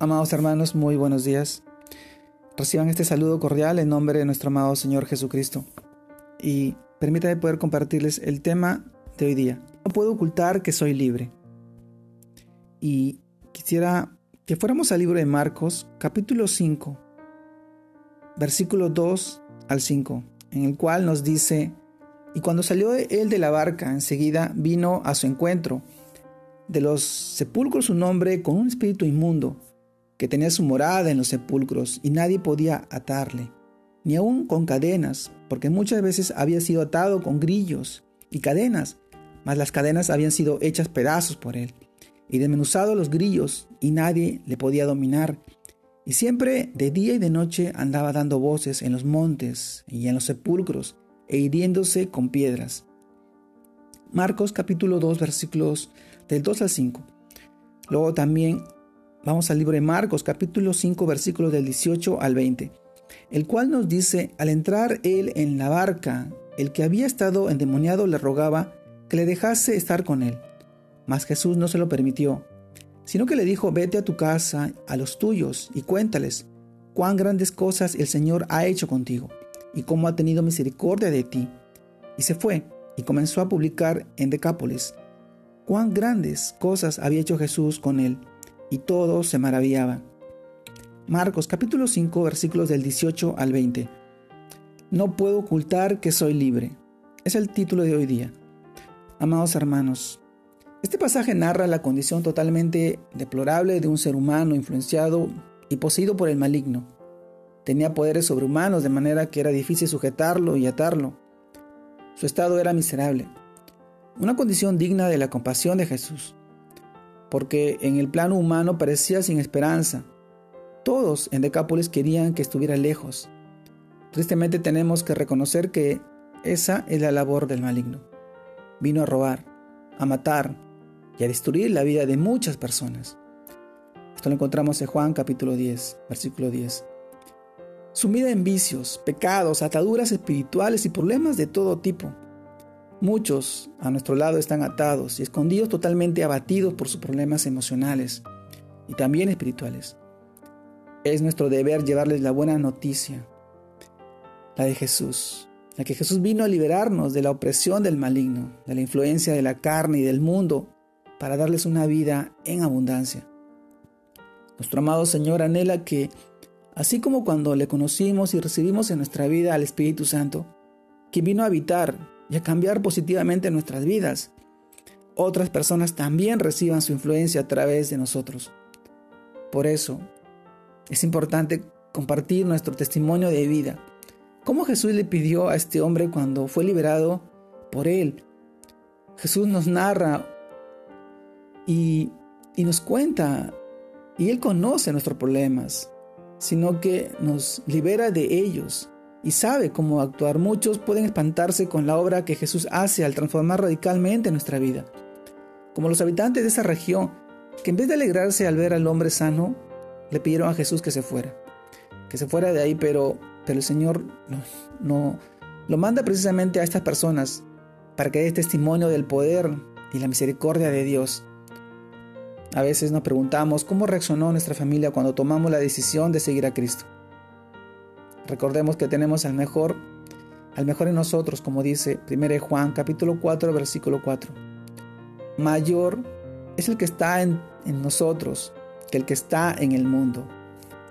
Amados hermanos, muy buenos días. Reciban este saludo cordial en nombre de nuestro amado Señor Jesucristo. Y permítanme poder compartirles el tema de hoy día. No puedo ocultar que soy libre. Y quisiera que fuéramos al libro de Marcos, capítulo 5, versículo 2 al 5, en el cual nos dice, y cuando salió él de la barca, enseguida vino a su encuentro de los sepulcros un hombre con un espíritu inmundo, que tenía su morada en los sepulcros y nadie podía atarle, ni aun con cadenas, porque muchas veces había sido atado con grillos y cadenas, mas las cadenas habían sido hechas pedazos por él, y desmenuzado los grillos, y nadie le podía dominar. Y siempre de día y de noche andaba dando voces en los montes y en los sepulcros, e hiriéndose con piedras. Marcos capítulo 2 versículos del 2 al 5. Luego también vamos al libro de Marcos capítulo 5 versículos del 18 al 20, el cual nos dice, al entrar él en la barca, el que había estado endemoniado le rogaba que le dejase estar con él. Mas Jesús no se lo permitió, sino que le dijo, vete a tu casa, a los tuyos, y cuéntales cuán grandes cosas el Señor ha hecho contigo, y cómo ha tenido misericordia de ti. Y se fue, y comenzó a publicar en Decápolis cuán grandes cosas había hecho Jesús con él, y todos se maravillaban. Marcos capítulo 5 versículos del 18 al 20. No puedo ocultar que soy libre. Es el título de hoy día. Amados hermanos, este pasaje narra la condición totalmente deplorable de un ser humano influenciado y poseído por el maligno. Tenía poderes sobrehumanos de manera que era difícil sujetarlo y atarlo. Su estado era miserable una condición digna de la compasión de Jesús, porque en el plano humano parecía sin esperanza. Todos en Decápolis querían que estuviera lejos. Tristemente tenemos que reconocer que esa es la labor del maligno. Vino a robar, a matar y a destruir la vida de muchas personas. Esto lo encontramos en Juan capítulo 10, versículo 10. Sumida en vicios, pecados, ataduras espirituales y problemas de todo tipo. Muchos a nuestro lado están atados y escondidos totalmente abatidos por sus problemas emocionales y también espirituales. Es nuestro deber llevarles la buena noticia, la de Jesús, la que Jesús vino a liberarnos de la opresión del maligno, de la influencia de la carne y del mundo, para darles una vida en abundancia. Nuestro amado Señor anhela que, así como cuando le conocimos y recibimos en nuestra vida al Espíritu Santo, que vino a habitar y a cambiar positivamente nuestras vidas. Otras personas también reciban su influencia a través de nosotros. Por eso, es importante compartir nuestro testimonio de vida. ¿Cómo Jesús le pidió a este hombre cuando fue liberado por él? Jesús nos narra y, y nos cuenta, y Él conoce nuestros problemas, sino que nos libera de ellos y sabe cómo actuar. Muchos pueden espantarse con la obra que Jesús hace al transformar radicalmente nuestra vida. Como los habitantes de esa región, que en vez de alegrarse al ver al hombre sano, le pidieron a Jesús que se fuera. Que se fuera de ahí, pero, pero el Señor no, no lo manda precisamente a estas personas para que dé testimonio del poder y la misericordia de Dios. A veces nos preguntamos cómo reaccionó nuestra familia cuando tomamos la decisión de seguir a Cristo. Recordemos que tenemos al mejor, al mejor en nosotros, como dice 1 Juan capítulo 4 versículo 4. Mayor es el que está en, nosotros que el que está en el mundo.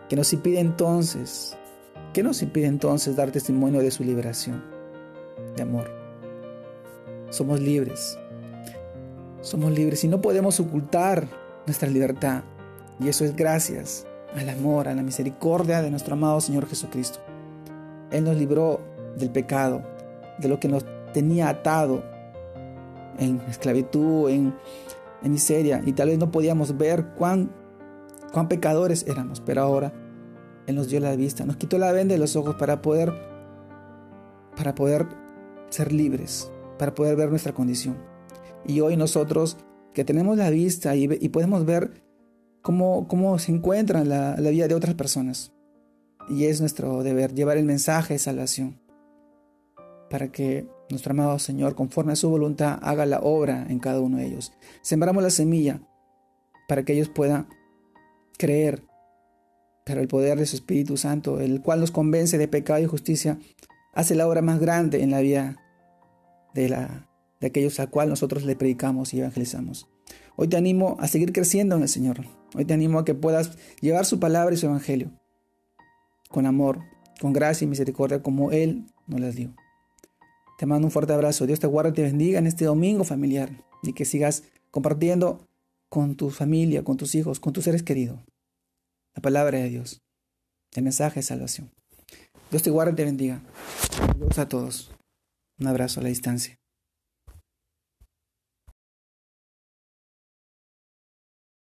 Que nos impide entonces, ¿qué nos impide entonces dar testimonio de su liberación, de amor? Somos libres. Somos libres y no podemos ocultar nuestra libertad. Y eso es gracias al amor, a la misericordia de nuestro amado Señor Jesucristo. Él nos libró del pecado, de lo que nos tenía atado en esclavitud, en, miseria, y tal vez no podíamos ver cuán, cuán pecadores éramos, pero ahora Él nos dio la vista, nos quitó la venda de los ojos para poder, para poder ser libres, para poder ver nuestra condición. Y hoy nosotros que tenemos la vista y podemos ver cómo, cómo se encuentra la, la vida de otras personas. Y es nuestro deber llevar el mensaje de salvación para que nuestro amado Señor, conforme a su voluntad, haga la obra en cada uno de ellos. Sembramos la semilla para que ellos puedan creer pero el poder de su Espíritu Santo, el cual nos convence de pecado y justicia, hace la obra más grande en la vida de, la, de aquellos a cual nosotros le predicamos y evangelizamos. Hoy te animo a seguir creciendo en el Señor. Hoy te animo a que puedas llevar su palabra y su evangelio con amor, con gracia y misericordia como Él nos las dio. Te mando un fuerte abrazo. Dios te guarde y te bendiga en este domingo familiar y que sigas compartiendo con tu familia, con tus hijos, con tus seres queridos la palabra de Dios, el mensaje de salvación. Dios te guarde y te bendiga. Saludos a todos. Un abrazo a la distancia.